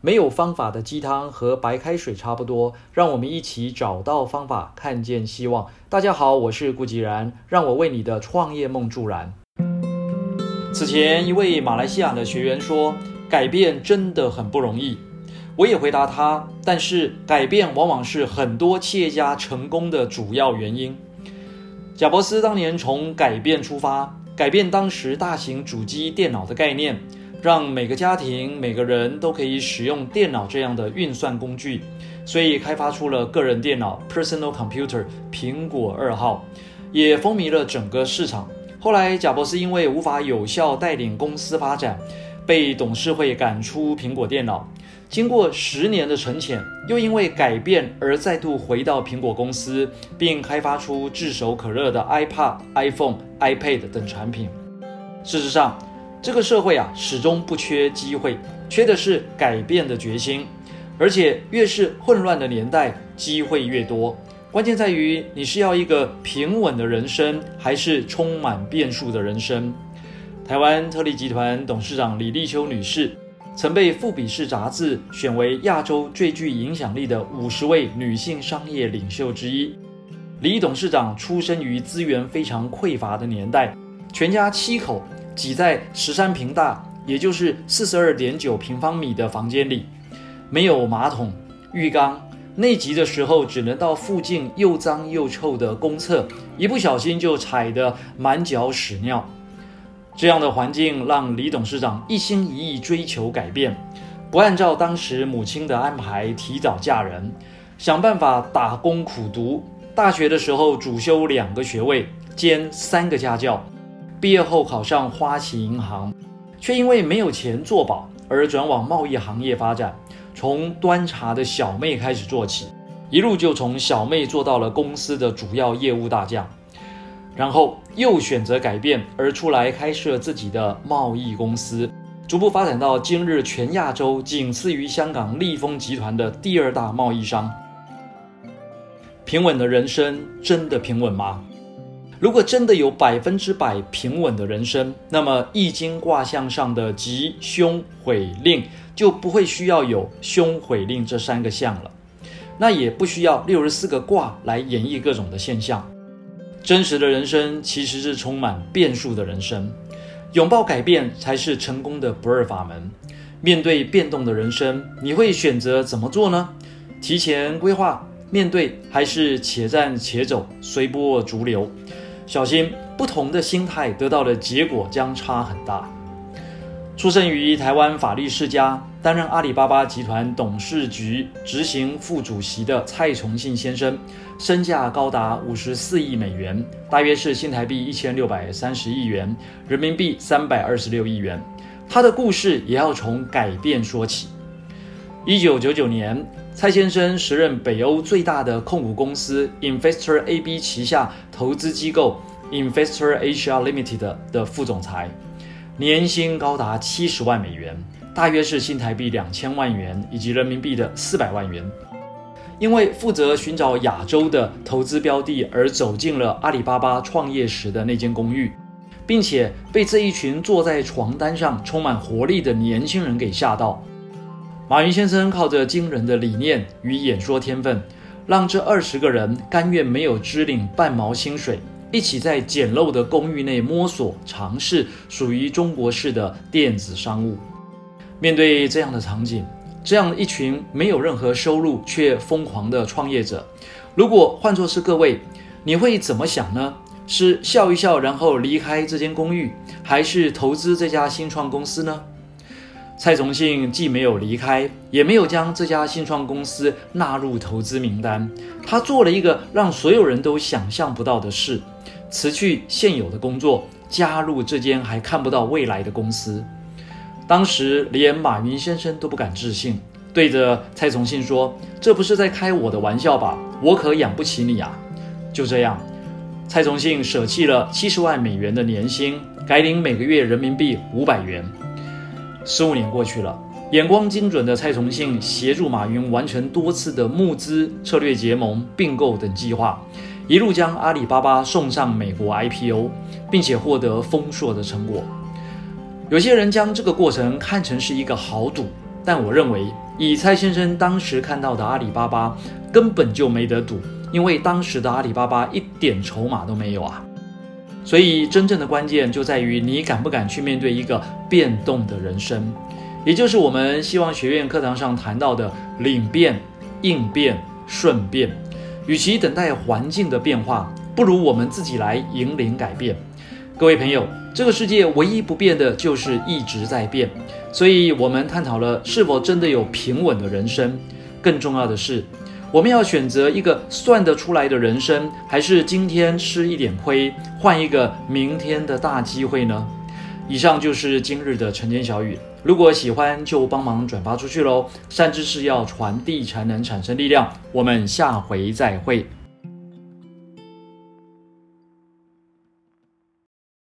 没有方法的鸡汤和白开水差不多，让我们一起找到方法，看见希望。大家好，我是顾吉然，让我为你的创业梦助燃。此前，一位马来西亚的学员说：“改变真的很不容易。”我也回答他：“但是改变往往是很多企业家成功的主要原因。”贾伯斯当年从改变出发，改变当时大型主机电脑的概念。让每个家庭、每个人都可以使用电脑这样的运算工具，所以开发出了个人电脑 （Personal Computer） 苹果二号，也风靡了整个市场。后来，贾伯斯因为无法有效带领公司发展，被董事会赶出苹果电脑。经过十年的沉潜，又因为改变而再度回到苹果公司，并开发出炙手可热的 iPad、iPhone、iPad 等产品。事实上，这个社会啊，始终不缺机会，缺的是改变的决心。而且越是混乱的年代，机会越多。关键在于你是要一个平稳的人生，还是充满变数的人生。台湾特力集团董事长李立秋女士，曾被《富比士》杂志选为亚洲最具影响力的五十位女性商业领袖之一。李董事长出生于资源非常匮乏的年代，全家七口。挤在十三平大，也就是四十二点九平方米的房间里，没有马桶、浴缸，内急的时候只能到附近又脏又臭的公厕，一不小心就踩得满脚屎尿。这样的环境让李董事长一心一意追求改变，不按照当时母亲的安排提早嫁人，想办法打工苦读。大学的时候主修两个学位，兼三个家教。毕业后考上花旗银行，却因为没有钱做保而转往贸易行业发展。从端茶的小妹开始做起，一路就从小妹做到了公司的主要业务大将。然后又选择改变，而出来开设自己的贸易公司，逐步发展到今日全亚洲仅次于香港利丰集团的第二大贸易商。平稳的人生真的平稳吗？如果真的有百分之百平稳的人生，那么《易经》卦象上的吉凶毁令就不会需要有凶毁令这三个象了，那也不需要六十四个卦来演绎各种的现象。真实的人生其实是充满变数的人生，拥抱改变才是成功的不二法门。面对变动的人生，你会选择怎么做呢？提前规划面对，还是且战且走，随波逐流？小心，不同的心态得到的结果将差很大。出生于台湾法律世家，担任阿里巴巴集团董事局执行副主席的蔡崇信先生，身价高达五十四亿美元，大约是新台币一千六百三十亿元，人民币三百二十六亿元。他的故事也要从改变说起。一九九九年。蔡先生时任北欧最大的控股公司 Investor AB 旗下投资机构 Investor Asia Limited 的副总裁，年薪高达七十万美元，大约是新台币两千万元以及人民币的四百万元。因为负责寻找亚洲的投资标的而走进了阿里巴巴创业时的那间公寓，并且被这一群坐在床单上充满活力的年轻人给吓到。马云先生靠着惊人的理念与演说天分，让这二十个人甘愿没有支领半毛薪水，一起在简陋的公寓内摸索尝试属于中国式的电子商务。面对这样的场景，这样一群没有任何收入却疯狂的创业者，如果换作是各位，你会怎么想呢？是笑一笑然后离开这间公寓，还是投资这家新创公司呢？蔡崇信既没有离开，也没有将这家新创公司纳入投资名单。他做了一个让所有人都想象不到的事：辞去现有的工作，加入这间还看不到未来的公司。当时连马云先生都不敢置信，对着蔡崇信说：“这不是在开我的玩笑吧？我可养不起你啊！”就这样，蔡崇信舍弃了七十万美元的年薪，改领每个月人民币五百元。十五年过去了，眼光精准的蔡崇信协助马云完成多次的募资、策略结盟、并购等计划，一路将阿里巴巴送上美国 IPO，并且获得丰硕的成果。有些人将这个过程看成是一个豪赌，但我认为以蔡先生当时看到的阿里巴巴根本就没得赌，因为当时的阿里巴巴一点筹码都没有啊。所以真正的关键就在于你敢不敢去面对一个变动的人生，也就是我们希望学院课堂上谈到的领变、应变、顺变。与其等待环境的变化，不如我们自己来引领改变。各位朋友，这个世界唯一不变的就是一直在变，所以我们探讨了是否真的有平稳的人生。更重要的是，我们要选择一个算得出来的人生，还是今天吃一点亏，换一个明天的大机会呢？以上就是今日的晨间小语。如果喜欢，就帮忙转发出去喽。善知识要传递，才能产生力量。我们下回再会。